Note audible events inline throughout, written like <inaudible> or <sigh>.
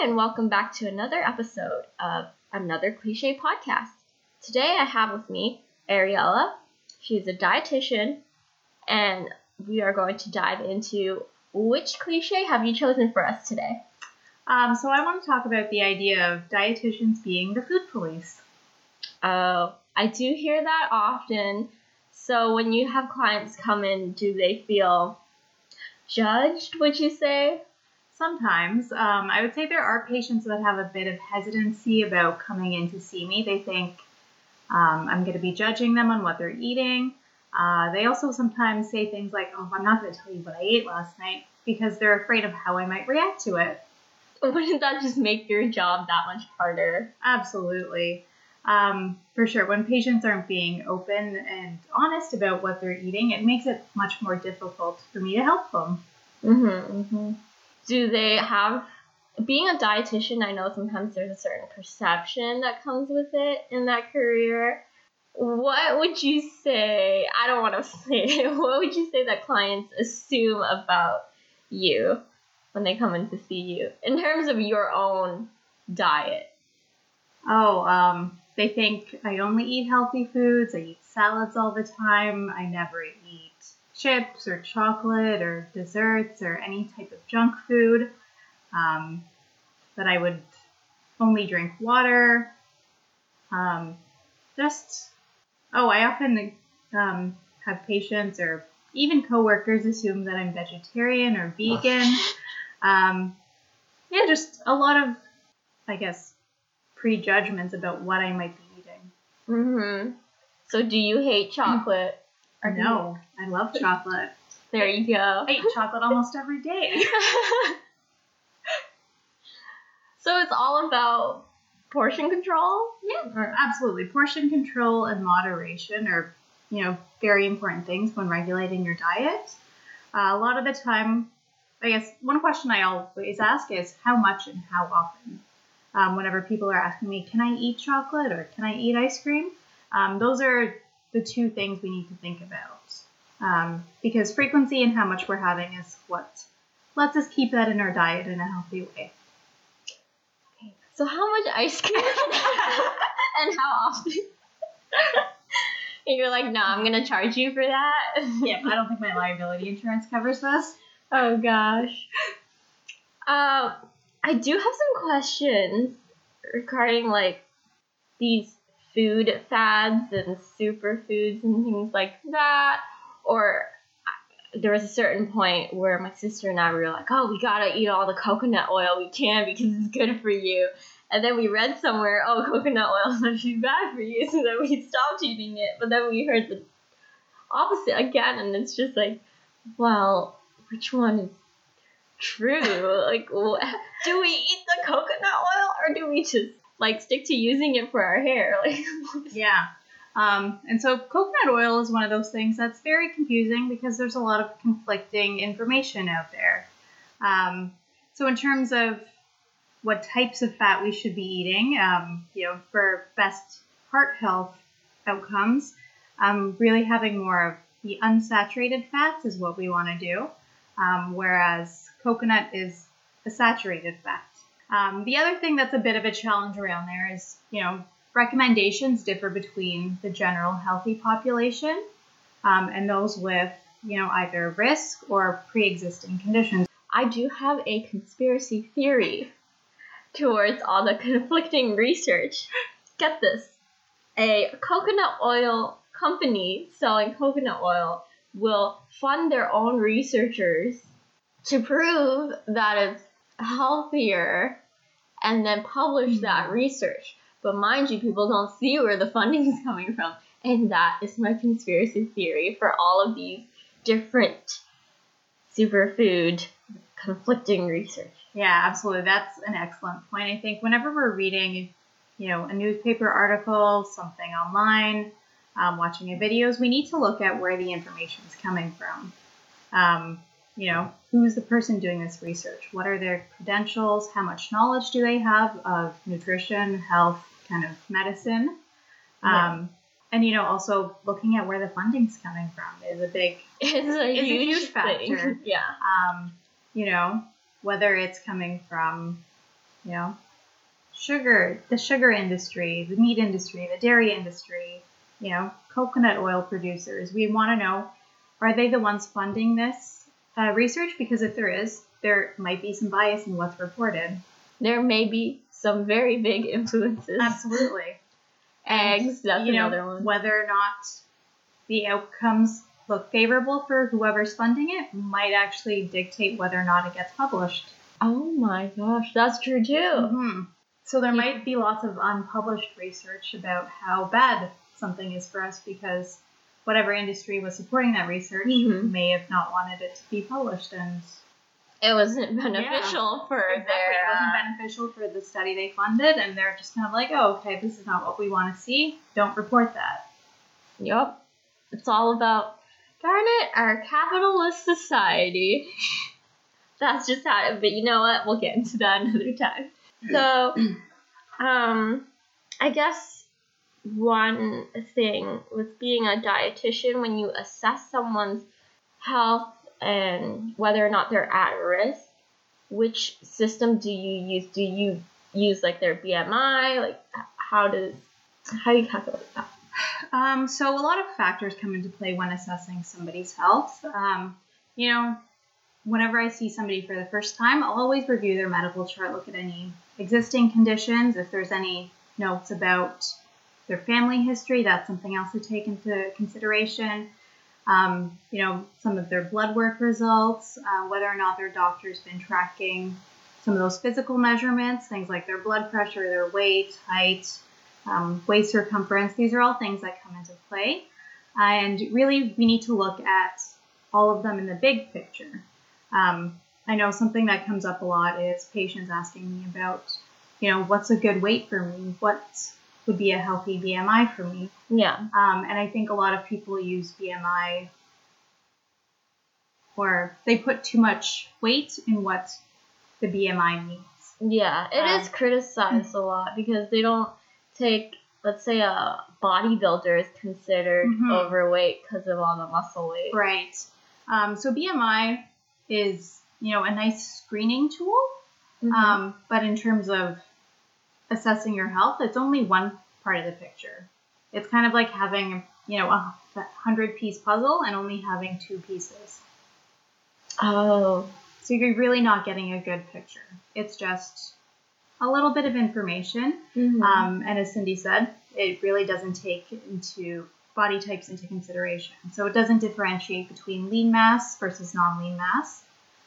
Hi, and welcome back to another episode of Another Cliche Podcast. Today I have with me Ariella. She's a dietitian, and we are going to dive into which cliche have you chosen for us today? Um, so I want to talk about the idea of dietitians being the food police. Oh, I do hear that often. So when you have clients come in, do they feel judged, would you say? Sometimes. Um, I would say there are patients that have a bit of hesitancy about coming in to see me. They think um, I'm going to be judging them on what they're eating. Uh, they also sometimes say things like, oh, I'm not going to tell you what I ate last night because they're afraid of how I might react to it. <laughs> Wouldn't that just make your job that much harder? Absolutely. Um, for sure. When patients aren't being open and honest about what they're eating, it makes it much more difficult for me to help them. Mm-hmm, mm-hmm. Do they have being a dietitian? I know sometimes there's a certain perception that comes with it in that career. What would you say? I don't want to <laughs> say. What would you say that clients assume about you when they come in to see you in terms of your own diet? Oh, um, they think I only eat healthy foods. I eat salads all the time. I never eat chips or chocolate or desserts or any type of junk food. Um, that I would only drink water. Um, just, oh, I often um, have patients or even coworkers assume that I'm vegetarian or vegan. <laughs> Um, yeah, just a lot of, I guess, prejudgments about what I might be eating. Mm-hmm. So do you hate chocolate? Or no, I love chocolate. There you go. I eat chocolate almost every day. <laughs> so it's all about portion control? Yeah, absolutely. Portion control and moderation are, you know, very important things when regulating your diet. Uh, a lot of the time, I guess one question I always ask is how much and how often. Um, whenever people are asking me, can I eat chocolate or can I eat ice cream? Um, those are the two things we need to think about. Um, because frequency and how much we're having is what lets us keep that in our diet in a healthy way. Okay, so how much ice cream <laughs> and how often? and you're like, no, I'm gonna charge you for that. yeah, I don't think my liability insurance covers this. Oh gosh. Uh, I do have some questions regarding like these food fads and superfoods and things like that. Or uh, there was a certain point where my sister and I were like, oh, we gotta eat all the coconut oil we can because it's good for you. And then we read somewhere, oh, coconut oil is actually bad for you, <laughs> so then we stopped eating it. But then we heard the opposite again, and it's just like, well, which one is true? like, <laughs> do we eat the coconut oil or do we just like stick to using it for our hair? <laughs> Like, yeah. Um, and so coconut oil is one of those things that's very confusing because there's a lot of conflicting information out there. Um, so in terms of what types of fat we should be eating, um, you know, for best heart health outcomes, um, really having more of the unsaturated fats is what we want to do, um, whereas coconut is a saturated fat. Um, the other thing that's a bit of a challenge around there is, you know, recommendations differ between the general healthy population um, and those with, you know, either risk or pre-existing conditions. I do have a conspiracy theory towards all the conflicting research. Get this. A coconut oil company selling coconut oil will fund their own researchers to prove that it's healthier and then publish that research. But mind you, people don't see where the funding is coming from. And that is my conspiracy theory for all of these different superfood conflicting research. Yeah, absolutely. That's an excellent point. I think whenever we're reading, you know, a newspaper article, something online, um, watching a videos, we need to look at where the information is coming from. Um, you know, who's the person doing this research? What are their credentials? How much knowledge do they have of nutrition, health, kind of medicine? Yeah. Um, and you know, also looking at where the funding's coming from is a big <laughs> It's a, is a huge, huge factor. thing. <laughs> Yeah. um, you know, whether it's coming from you know, sugar, the sugar industry, the meat industry, the dairy industry, you know, coconut oil producers. We want to know are they the ones funding this uh, research? Because if there is, there might be some bias in what's reported. There may be some very big influences. Absolutely. <laughs> Eggs, that's you know, another one. Whether or not the outcomes look favorable for whoever's funding it might actually dictate whether or not it gets published. Oh my gosh, that's true too. hmm So there Yeah. might be lots of unpublished research about how bad something is for us because whatever industry was supporting that research Mhm. may have not wanted it to be published and It wasn't beneficial for exactly, their. it wasn't uh, beneficial for the study they funded and they're just kind of like, oh, okay, this is not what we want to see. Don't report that. Yep. It's all about, darn it, our capitalist society. <laughs> That's just how it, but you know what? We'll get into that <laughs> another time. So, <clears throat> um, I guess one thing with being a dietitian, when you assess someone's health and whether or not they're at risk, which system do you use? Do you use like their BMI? Like, how does, how do you calculate that? Um, so a lot of factors come into play when assessing somebody's health. Um, you know, whenever I see somebody for the first time, I'll always review their medical chart, look at any existing conditions, if there's any notes about their family history, that's something else to take into consideration. Um, you know, some of their blood work results, uh, whether or not their doctor's been tracking some of those physical measurements, things like their blood pressure, their weight, height, um, waist circumference. These are all things that come into play. And really, we need to look at all of them in the big picture. Um, I know something that comes up a lot is patients asking me about, you know, what's a good weight for me? What would be a healthy BMI for me? Yeah. Um, and I think a lot of people use BMI or they put too much weight in what the BMI means. Yeah, it is Um, criticized a lot because they don't take, let's say, a bodybuilder is considered Mhm. overweight because of all the muscle weight. Right. Um, so BMI is, you know, a nice screening tool. Mhm. Um, but in terms of assessing your health, it's only one part of the picture. It's kind of like having, you know, a hundred piece puzzle and only having two pieces. oh, So you're really not getting a good picture. It's just a little bit of information. Mhm. Um, and as Cindy said, it really doesn't take into body types into consideration. So it doesn't differentiate between lean mass versus non-lean mass.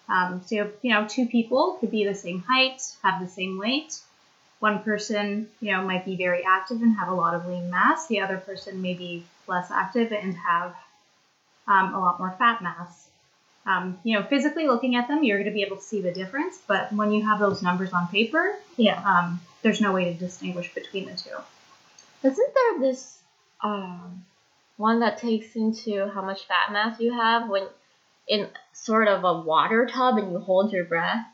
Um, so you know, two people could be the same height, have the same weight. One person, you know, might be very active and have a lot of lean mass. The other person may be less active and have um, a lot more fat mass. Um, you know, physically looking at them, you're going to be able to see the difference. But when you have those numbers on paper, yeah. um, there's no way to distinguish between the two. Isn't there this um one that takes into how much fat mass you have when in sort of a water tub and you hold your breath?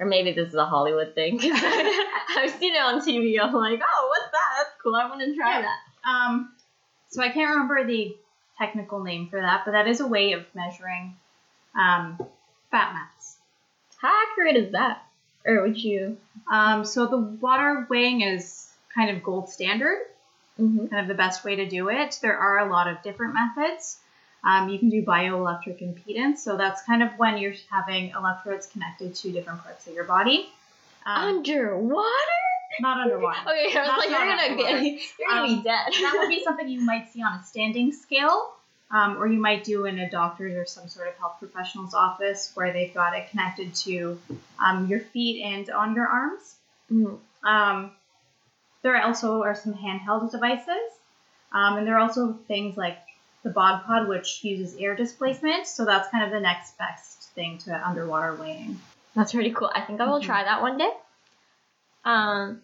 Or maybe this is a Hollywood thing. <laughs> I've seen it on TV. I'm like, oh, what's that? That's cool. I want to try Yeah. that. Um, so I can't remember the technical name for that, but that is a way of measuring um, fat mass. How accurate is that? Or would you? Um, so the water weighing is kind of gold standard, Mm-hmm. kind of the best way to do it. There are a lot of different methods. Um, you can do bioelectric impedance, so that's kind of when you're having electrodes connected to different parts of your body. Um, Underwater? not underwater. <laughs> Okay, I was Not- like, you're gonna underwater. get, you're gonna Um, be dead. that would be <laughs> something you might see on a standing scale, um, or you might do in a doctor's or some sort of health professional's office where they've got it connected to um, your feet and on your arms. Mhm. Um, there also are some handheld devices, um, and there are also things like the Bod Pod, which uses air displacement. So that's kind of the next best thing to underwater weighing. That's pretty cool. I think I will Mhm. try that one day. Um,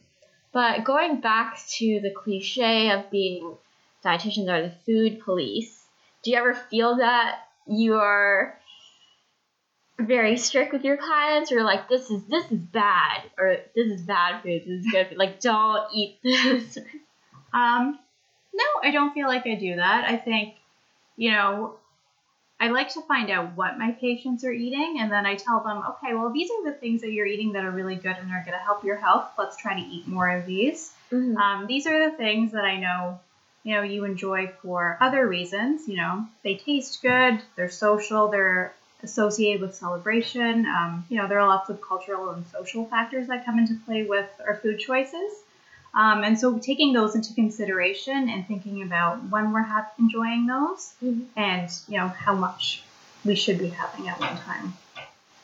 but going back to the cliche of being dietitians are the food police, do you ever feel that you are very strict with your clients, or like this is this is bad, or this is bad food, this is good food, like don't eat this. <laughs> Um, no, I don't feel like I do that. I think, you know, I like to find out what my patients are eating, and then I tell them, okay, well, these are the things that you're eating that are really good and are going to help your health. Let's try to eat more of these. Mhm. Um, these are the things that I know, you know, you enjoy for other reasons. You know, they taste good, they're social, they're associated with celebration. Um, you know, there are lots of cultural and social factors that come into play with our food choices. Um, and so taking those into consideration and thinking about when we're ha- enjoying those Mhm. and, you know, how much we should be having at one time.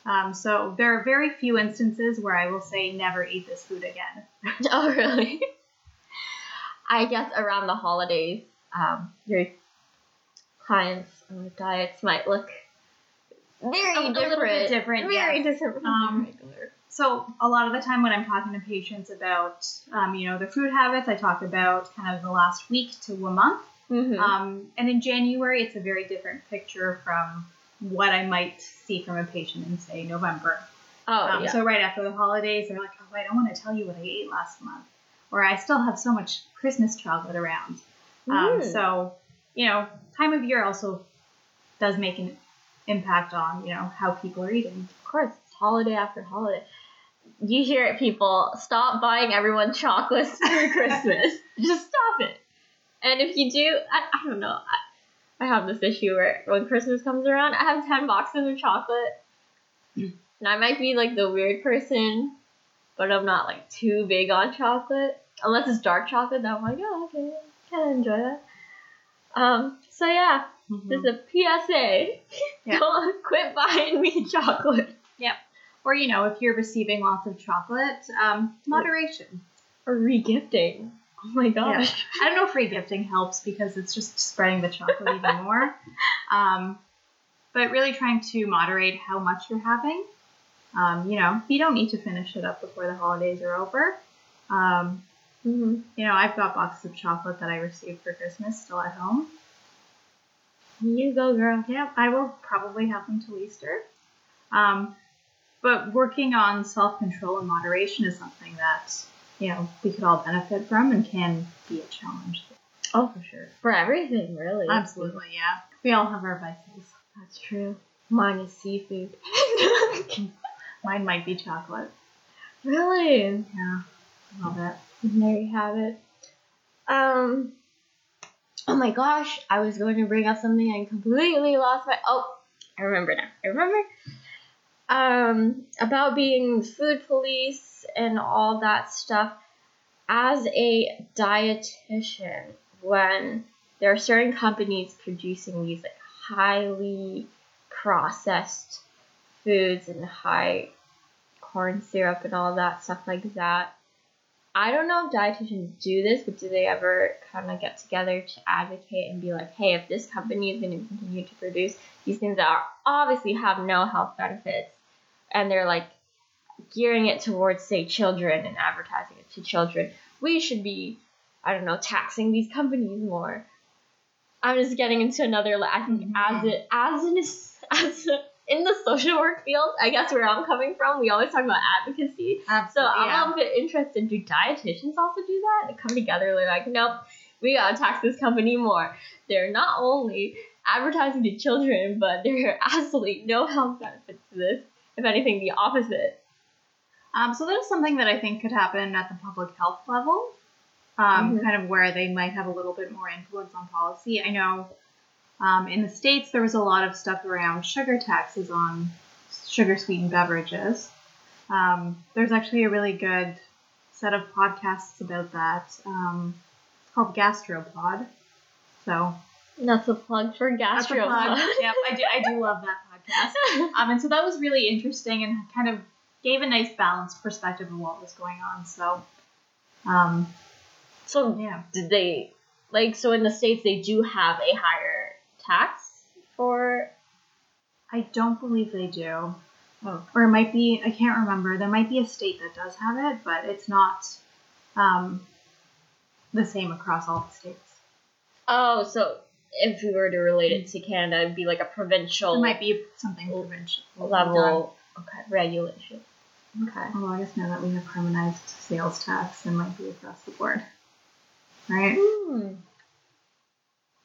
Um, so there are very few instances where I will say never eat this food again. <laughs> Oh, really? I guess around the holidays, um, your clients' uh, diets might look very A- a different. little bit different, Very yes. different from Um, <laughs> regular. So a lot of the time when I'm talking to patients about, um, you know, their food habits, I talk about kind of the last week to a month. Mhm. Um, and in January, it's a very different picture from what I might see from a patient in, say, November. oh, Um, yeah. So right after the holidays, they're like, oh, I don't want to tell you what I ate last month. Or I still have so much Christmas chocolate around. Um, Mm. So, you know, time of year also does make an impact on, you know, how people are eating. of course, holiday after holiday. You hear it, people. Stop buying everyone chocolates for <laughs> Christmas. Just stop it. And if you do, I, I don't know. I, I have this issue where when Christmas comes around, I have 10 boxes of chocolate. And I might be like the weird person, but I'm not like too big on chocolate. Unless it's dark chocolate, then I'm like, oh, okay, kind of enjoy that. Um, so yeah, this is a PSA. Yeah. <laughs> Don't quit buying me <laughs> chocolate. Or, you know, if you're receiving lots of chocolate, um, moderation. Or regifting. Oh my gosh. I don't know if regifting helps because it's just spreading the chocolate even <laughs> more. Um, but really trying to moderate how much you're having. Um, you know, you don't need to finish it up before the holidays are over. Um, hmm you know, I've got boxes of chocolate that I received for Christmas still at home. You go, girl. Yeah, I will probably have them till Easter. Um, but working on self control and moderation is something that, you know, we could all benefit from and can be a challenge. Oh, for sure. For everything, really. Absolutely, yeah. We all have our vices. That's true. Mine is seafood. <laughs> Mine might be chocolate. really? Yeah, I love it. And There you have it. Um. Oh my gosh, I was going to bring up something and completely lost my. Oh, I remember now. I remember. Um, about being food police and all that stuff. As a dietitian, when there are certain companies producing these like highly processed foods and high corn syrup and all that stuff like that. I don't know if dietitians do this, but do they ever kind of get together to advocate and be like, hey, if this company is going to continue to produce these things that are obviously have no health benefits, and they're like gearing it towards, say, children and advertising it to children, we should be, I don't know, taxing these companies more. I'm just getting into another. I think mm-hmm. as it as an as a, in the social work field, I guess where I'm coming from, we always talk about advocacy. So I'm a bit interested. Do dietitians also do that? They come together, they're like, nope, we gotta tax this company more. They're not only advertising to children, but there are <laughs> absolutely no health benefits to this. If anything, the opposite. Um, so that is something that I think could happen at the public health level, um, Mhm. kind of where they might have a little bit more influence on policy. I know um, in the states there was a lot of stuff around sugar taxes on sugar sweetened beverages. Um, there's actually a really good set of podcasts about that. Um, it's called Gastropod. So That's a plug for that's a plug. yep, I do. I do love that podcast. <laughs> Um, and so that was really interesting and kind of gave a nice balanced perspective of what was going on. So, um, so yeah. did they like so in the states they do have a higher tax for I don't believe they do. Oh. Or it might be, I can't remember. There might be a state that does have it, but it's not um, the same across all the states. oh so if we were to relate it to Canada it'd be like a provincial It might be something provincial level okay regulation. Okay. Although I guess now that we have harmonized sales tax, it might be across the board. Right? Hmm.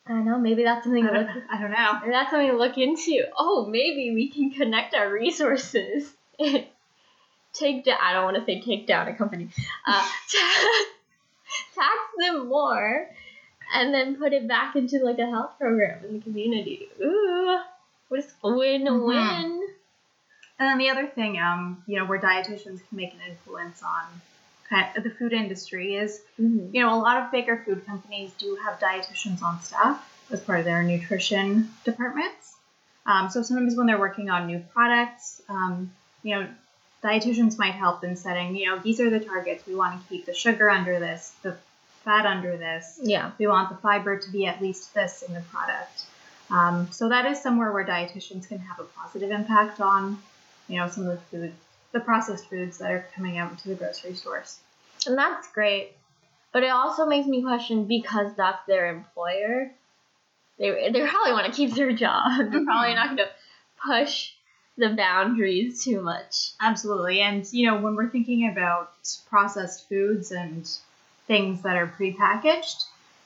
I don't know. Maybe that's something I don't, look. I don't know. Maybe that's something to look into. Oh, maybe we can connect our resources. <laughs> take down. I don't want to say take down a company. Uh, <laughs> tax them more, and then put it back into like a health program in the community. Ooh, what is win-win? And then the other thing, um, you know, where dietitians can make an influence on kind of the food industry is, Mhm. you know, a lot of bigger food companies do have dietitians on staff as part of their nutrition departments. Um, so sometimes when they're working on new products, um, you know, dietitians might help in setting, you know, these are the targets. We want to keep the sugar under this, the fat under this. Yeah. We want the fiber to be at least this in the product. Um, so that is somewhere where dietitians can have a positive impact on, you know, some of the food, the processed foods that are coming out to the grocery stores. And that's great. But it also makes me question because that's their employer. They, they probably want to keep their job. <laughs> They're probably not going to push the boundaries too much. Absolutely. And, you know, when we're thinking about processed foods and things that are prepackaged,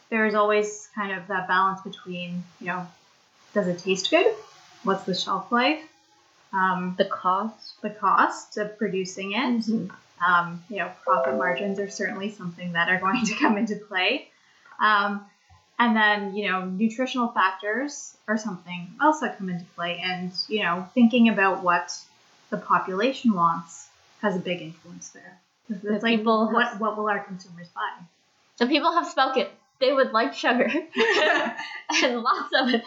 there's always kind of that balance between, you know, does it taste good? What's the shelf life? Um, The cost. the cost of producing it. Um, you know, profit margins are certainly something that are going <laughs> to come into play. Um, and then, you know, nutritional factors are something else that come into play. And, you know, thinking about what the population wants has a big influence there. The like, people have- what, what will our consumers buy? The people have spoken. They would like sugar <laughs> and lots of it.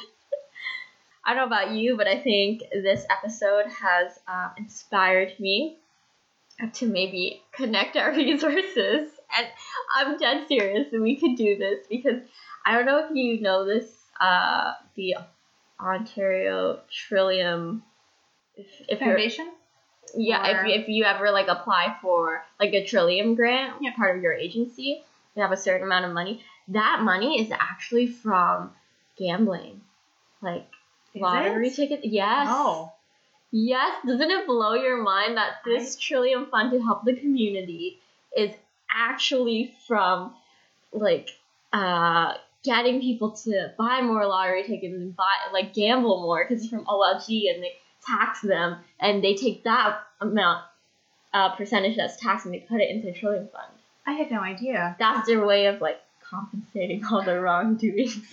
I don't know about you, but I think this episode has um, inspired me to maybe connect our <laughs> resources. And I'm dead serious, we could do this because I don't know if you know this. Uh, the Ontario Trillium. If, if Foundation? Yeah, if, you- if you ever like apply for like a Trillium grant, Yeah. part of your agency, you have a certain amount of money. That money is actually from gambling, like Is lottery it? tickets. Yes. Oh. Yes. Doesn't it blow your mind that this Trillium fund to help the community is actually from like uh getting people to buy more lottery tickets and buy like gamble more because it's from OLG and they tax them and they take that amount uh, percentage that's taxed and they put it into a Trillium fund. I had no idea. That's their way of like compensating all the wrongdoings.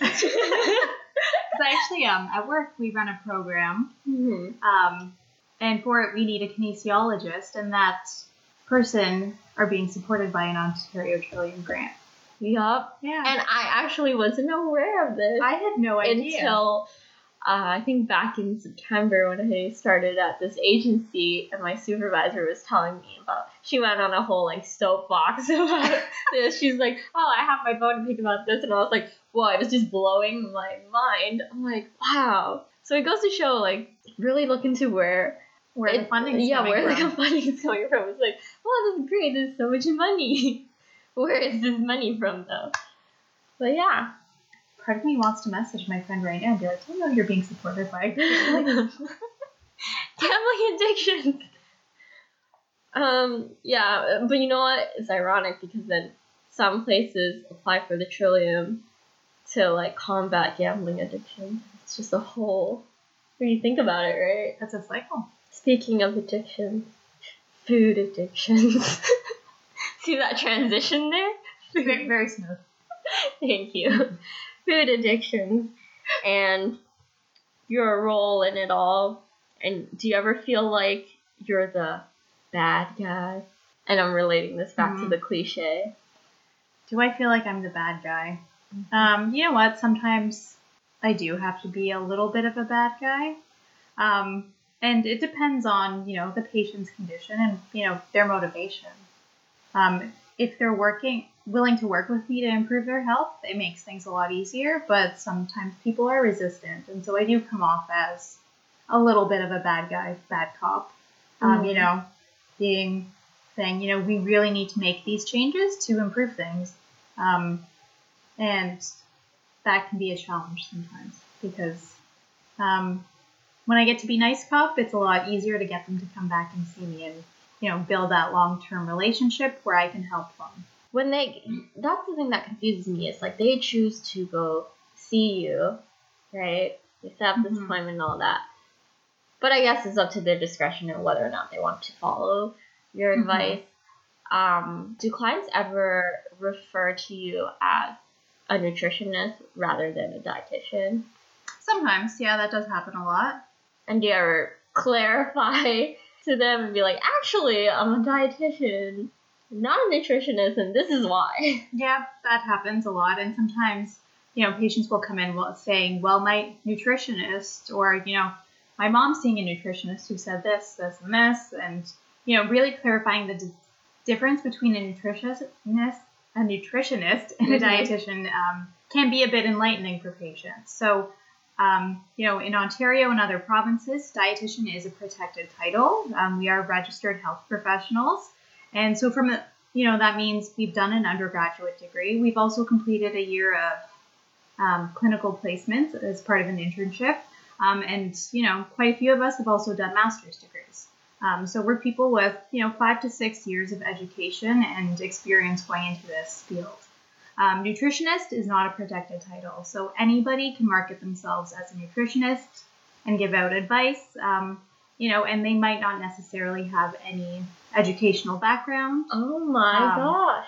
<laughs> <laughs> Because actually, um, at work, we run a program hmm Um, and for it, we need a kinesiologist, and that person are being supported by an Ontario Trillium grant. Yup. Yeah. And I actually wasn't aware of this. I had no idea. until uh, I think back in September when I started at this agency, and my supervisor was telling me about. She went on a whole like soapbox <laughs> about this. She's like, "Oh, I have my bone to pick about this," and I was like, "Whoa!" It was just blowing my mind. I'm like, "Wow!" So it goes to show, like, really look into where where the funding is coming from. yeah, where from. the funding is coming from. It's like, "Wow, this is great. There's so much money. <laughs> where is this money from, though? But yeah. Part of me wants to message my friend right now and be like, "I know you're being supported by." <laughs> Gambling." Gambling addiction. Um, yeah, but you know what? It's ironic because then some places apply for the trillium to like combat gambling addiction. It's just a whole when you think about it, right? That's a cycle. Speaking of addictions, food addictions. <laughs> See that transition there? Very, very smooth. <laughs> Thank you. Food addictions and your role in it all. And do you ever feel like you're the bad guy? And I'm relating this back to Mhm. the cliche. Do I feel like I'm the bad guy? Um, you know what? Sometimes I do have to be a little bit of a bad guy. Um, and it depends on, you know, the patient's condition and, you know, their motivation. Um, if they're working, willing to work with me to improve their health, it makes things a lot easier. But sometimes people are resistant. And so I do come off as a little bit of a bad guy, bad cop. Um, You Mhm. know, being, saying, you know, we really need to make these changes to improve things. Um, and that can be a challenge sometimes because um, when I get to be nice cop, it's a lot easier to get them to come back and see me and you know build that long term relationship where I can help them. When they, that's the thing that confuses me. Is like they choose to go see you, right? They set up this Mhm. appointment and all that. But I guess it's up to their discretion and whether or not they want to follow your Mhm. advice. Um, do clients ever refer to you as a nutritionist rather than a dietitian? Sometimes, yeah, that does happen a lot. And do you ever <laughs> clarify to them and be like, actually, I'm a dietitian, not a nutritionist, and this is why? <laughs> Yeah, that happens a lot, and sometimes you know patients will come in saying, "Well, my nutritionist," or you know, "My mom's seeing a nutritionist who said this, this, and this," and you know, really clarifying the di- difference between a nutritionist, a nutritionist, and a Mhm. dietitian um, can be a bit enlightening for patients. So. Um, you know, in Ontario and other provinces, dietitian is a protected title. Um, we are registered health professionals, and so from you know, that means we've done an undergraduate degree. We've also completed a year of um, clinical placements as part of an internship. Um, and, you know, quite a few of us have also done master's degrees. Um, so we're people with, you know, five to six years of education and experience going into this field. Um, nutritionist is not a protected title, so anybody can market themselves as a nutritionist and give out advice. Um, you know, and they might not necessarily have any educational background Oh my Um, gosh.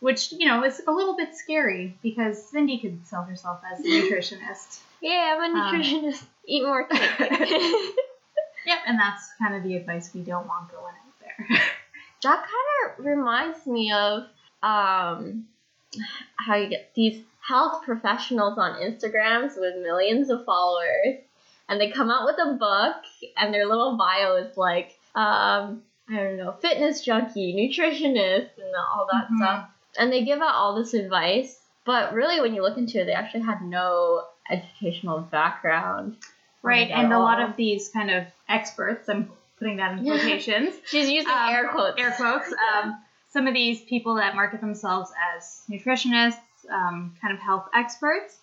which you know is a little bit scary because Cindy could sell herself as a <laughs> nutritionist. Yeah, I'm a um, nutritionist. Eat more cake. <laughs> <laughs> Yep, and that's kind of the advice we don't want going out there. that kind of reminds me of um, how you get these health professionals on Instagrams with millions of followers, and they come out with a book, and their little bio is like, um, I don't know, fitness junkie, nutritionist, and all that Mhm. stuff. And they give out all this advice, but really, when you look into it, they actually had no educational background. right, and a lot of these kind of experts, I'm putting that in quotations, <laughs> She's using Um, air quotes. air quotes. Um, some of these people that market themselves as nutritionists, um, kind of health experts,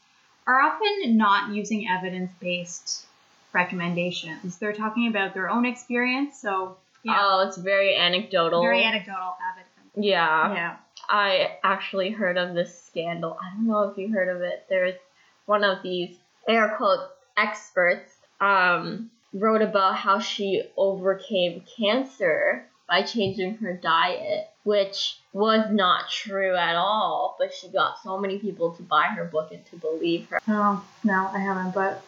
are often not using evidence based recommendations. They're talking about their own experience, so know, Oh, it's very anecdotal. very anecdotal evidence. Yeah. Yeah. I actually heard of this scandal. I don't know if you heard of it. There's one of these air quote experts um, wrote about how she overcame cancer by changing her diet, which was not true at all. But she got so many people to buy her book and to believe her. Oh, no, I haven't, but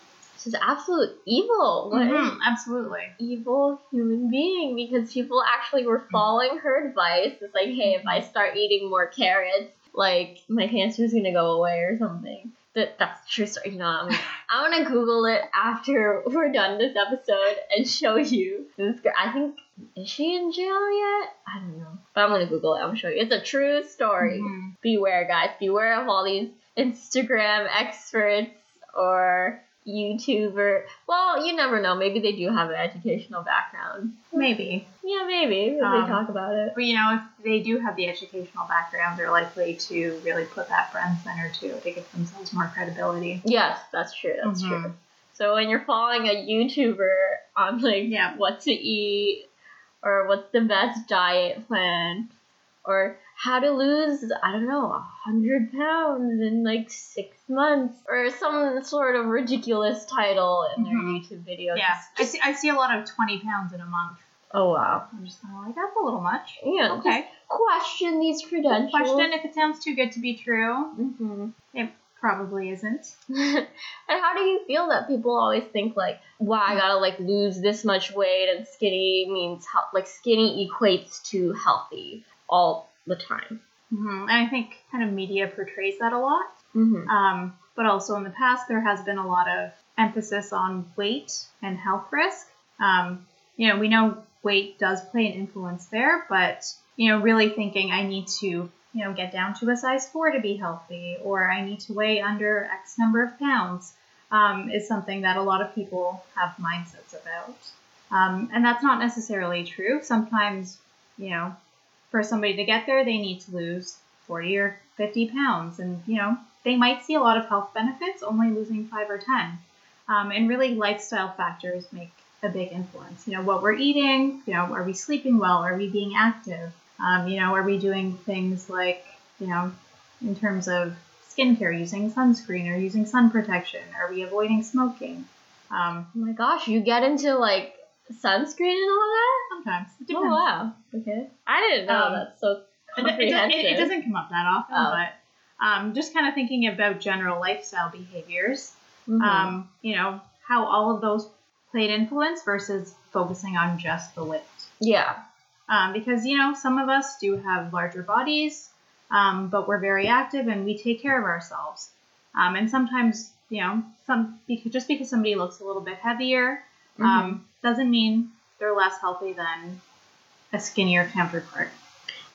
She's absolute evil. What an Mhm, absolutely. evil human being because people actually were following her advice. It's like, hey, if I start eating more carrots, like my cancer's gonna go away or something. That that's a true story. You know, I'm, <laughs> I'm gonna Google it after we're done this episode and show you this girl. I think is she in jail yet? I don't know, but I'm gonna Google it. I'm gonna show you. It's a true story. Mhm. Beware, guys. Beware of all these Instagram experts or YouTuber. Well, you never know. Maybe they do have an educational background. Maybe. Yeah, maybe. Um, they talk about it. But you know, if they do have the educational background, they're likely to really put that front and center too to give themselves more credibility. Yes, that's true. That's Mhm. true. So when you're following a YouTuber on like Yeah. what to eat or what's the best diet plan or how to lose I don't know hundred pounds in like six months or some sort of ridiculous title in their Mhm. YouTube videos. Yeah, Just- I see. I see a lot of twenty pounds in a month. oh wow. I'm just kind of like, that's a little much. Yeah. Okay. Question these credentials. Question if it sounds too good to be true. hmm It probably isn't. <laughs> and how do you feel that people always think like, wow, I gotta like lose this much weight and skinny means health, like skinny equates to healthy all the time. Hmm And I think kind of media portrays that a lot. Mm-hmm. Um, but also in the past, there has been a lot of emphasis on weight and health risk. Um, you know, we know weight does play an influence there, but you know, really thinking I need to, you know, get down to a size four to be healthy, or I need to weigh under X number of pounds, um, is something that a lot of people have mindsets about. Um, and that's not necessarily true. Sometimes, you know, for somebody to get there, they need to lose 40 or 50 pounds. And, you know, they might see a lot of health benefits only losing five or 10. Um, and really, lifestyle factors make a big influence. You know, what we're eating, you know, are we sleeping well? Are we being active? Um, you know, are we doing things like, you know, in terms of skincare, using sunscreen or using sun protection? Are we avoiding smoking? Um, Oh my gosh, you get into like sunscreen and all that? sometimes. It Oh wow. Okay. I didn't know Um, that's so It, it, comprehensive. it- it doesn't come up that often, Oh. but um, just kind of thinking about general lifestyle behaviors. Mhm. Um, you know, how all of those played influence versus focusing on just the weight. yeah. Um, because, you know, some of us do have larger bodies, um, but we're very active and we take care of ourselves. Um, and sometimes, you know, some because, just because somebody looks a little bit heavier Mm-hmm. um, doesn't mean they're less healthy than a skinnier counterpart.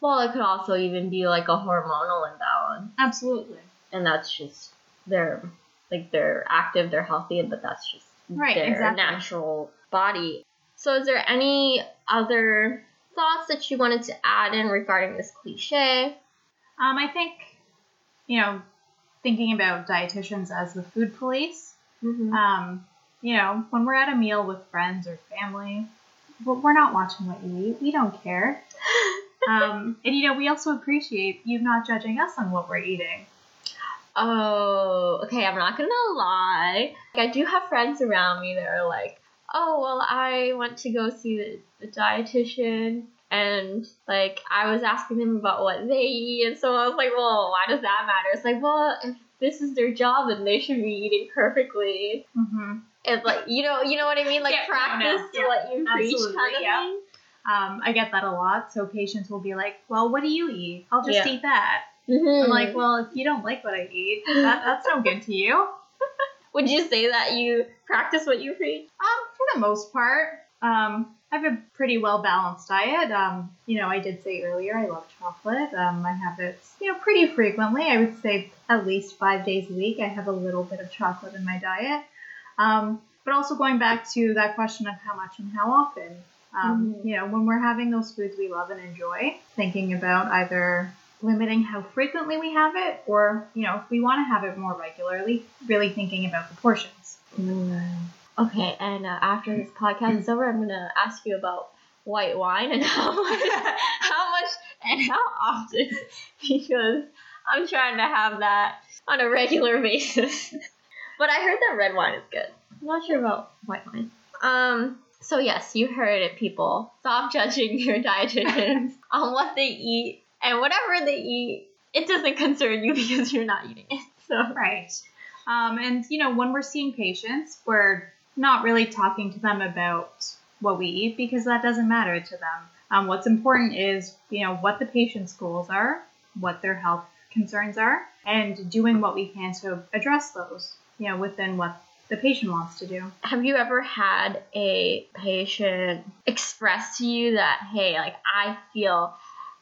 Well, it could also even be like a hormonal imbalance, Absolutely. and that's just they're like they're active, they're healthy, but that's just Right, their exactly. natural body. So, is there any other thoughts that you wanted to add in regarding this cliche? Um, I think, you know, thinking about dietitians as the food police, Mm-hmm. um, you know, when we're at a meal with friends or family, we're we're not watching what you eat. We don't care. <laughs> Um, and, you know, we also appreciate you not judging us on what we're eating. Oh, okay. I'm not gonna lie. Like, I do have friends around me that are like, "Oh, well, I went to go see the, the dietitian, and like I was asking them about what they eat, and so I was like, well, why does that matter? It's like, well, if this is their job, and they should be eating perfectly, Mm-hmm. and like, you know, you know what I mean? Like Yeah, no, no, practice yeah, what you preach, absolutely, kind of yeah. thing. Um, I get that a lot. So patients will be like, well, what do you eat? I'll just eat that. Mhm. I'm like, well, if you don't like what I eat, that, that's no good to you. <laughs> <laughs> would you say that you practice what you preach? Um, for the most part, um, I have a pretty well balanced diet. Um, you know, I did say earlier I love chocolate. Um, I have it, you know, pretty frequently. I would say at least five days a week. I have a little bit of chocolate in my diet. Um, but also going back to that question of how much and how often. Um, Mhm. You know, when we're having those foods we love and enjoy, thinking about either limiting how frequently we have it, or you know, if we want to have it more regularly, really thinking about the portions. Okay, and uh, after this podcast is over, I'm gonna ask you about white wine and <laughs> how much, how much and how often, <laughs> because I'm trying to have that on a regular <laughs> basis. but I heard that red wine is good. I'm not sure about white wine. Um. So yes, you heard it, people. Stop judging your dietitians on what they eat and whatever they eat. It doesn't concern you because you're not eating it. So. Right. Um, and, you know, when we're seeing patients, we're not really talking to them about what we eat because that doesn't matter to them. Um, what's important is, you know, what the patient's goals are, what their health concerns are, and doing what we can to address those, you know, within what the patient wants to do. Have you ever had a patient express to you that, hey, like I feel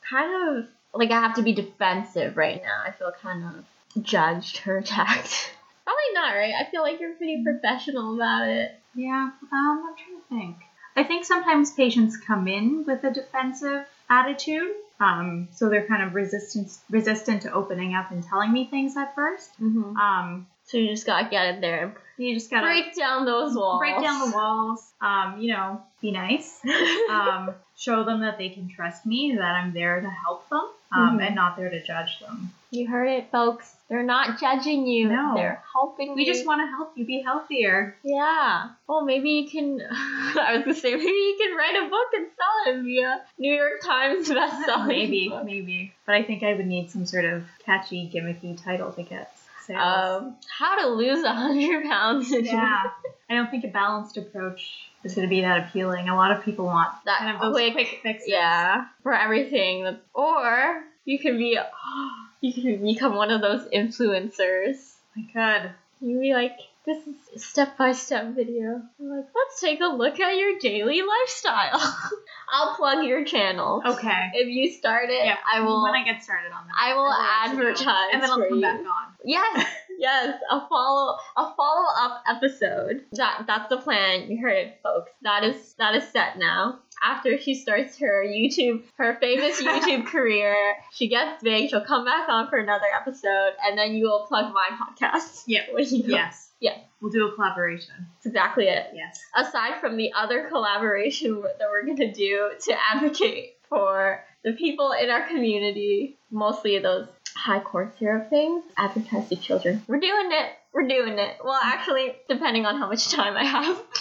kind of like I have to be defensive right now. I feel kind of judged or attacked. Probably not, right? I feel like you're pretty professional about it. Yeah, um, I'm trying to think. I think sometimes patients come in with a defensive attitude, um, so they're kind of resistant resistant to opening up and telling me things at first. Mm-hmm. Um, So you just gotta get in there and you just gotta break down those walls. break down the walls. Um, you know, be nice. <laughs> Um, show them that they can trust me, that I'm there to help them, um, Mhm. and not there to judge them. You heard it, folks. They're not judging you. No. They're helping you. We you. just want to help you be healthier. Yeah. Well, maybe you can. <laughs> I was gonna say maybe you can write a book and sell it via New York Times <laughs> bestseller. maybe, book. maybe. But I think I would need some sort of catchy, gimmicky title to get sales. Um, how to lose a hundred pounds in yeah. I don't think a balanced approach is going to be that appealing. A lot of people want that kind of quick, quick, fixes. yeah, for everything. Or you can be, <gasps> you <laughs> can become one of those influencers. My God, You be like, this is step by step video. I'm like, let's take a look at your daily lifestyle. <laughs> I'll plug your channel. Okay. If you start it, Yeah, I will. When I get started on that, I will let you know. advertise and then I'll come you. back on. Yes, <laughs> yes, a follow a follow up episode. That that's the plan. You heard it, folks. That is that is set now. After she starts her YouTube, her famous YouTube <laughs> career, she gets big. She'll come back on for another episode, and then you will plug my podcast. Yeah. <laughs> Yes. Yeah. We'll do a collaboration. that's exactly it. Yes. Aside from the other collaboration <laughs> that we're gonna do to advocate for the people in our community, mostly those high corn syrup things advertised to children. We're doing it. We're doing it. Well, actually, depending on how much time I have. <laughs>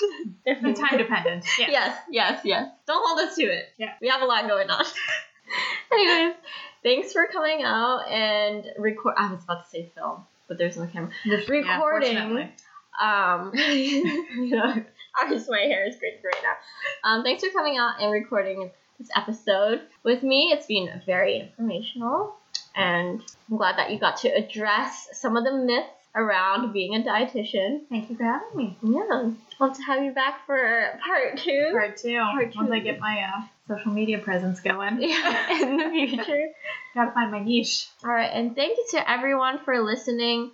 The <laughs> time dependent. Yeah. Yes, yes, yes. Don't hold us to it. Yeah. We have a lot going on. <laughs> Anyways, thanks for coming out and record. I was about to say film, but there's no camera. Yeah, Recording. fortunately. Um, you know, I just my hair is great right now. Um, thanks for coming out and recording this episode with me. It's been very informational, and I'm glad that you got to address some of the myths around being a dietitian. Thank you for having me. Yeah, love to have you back for part two. Part two. Part two. Once I get my uh, social media presence going. Yeah, <laughs> in the future. <laughs> Gotta find my niche. All right, and thank you to everyone for listening.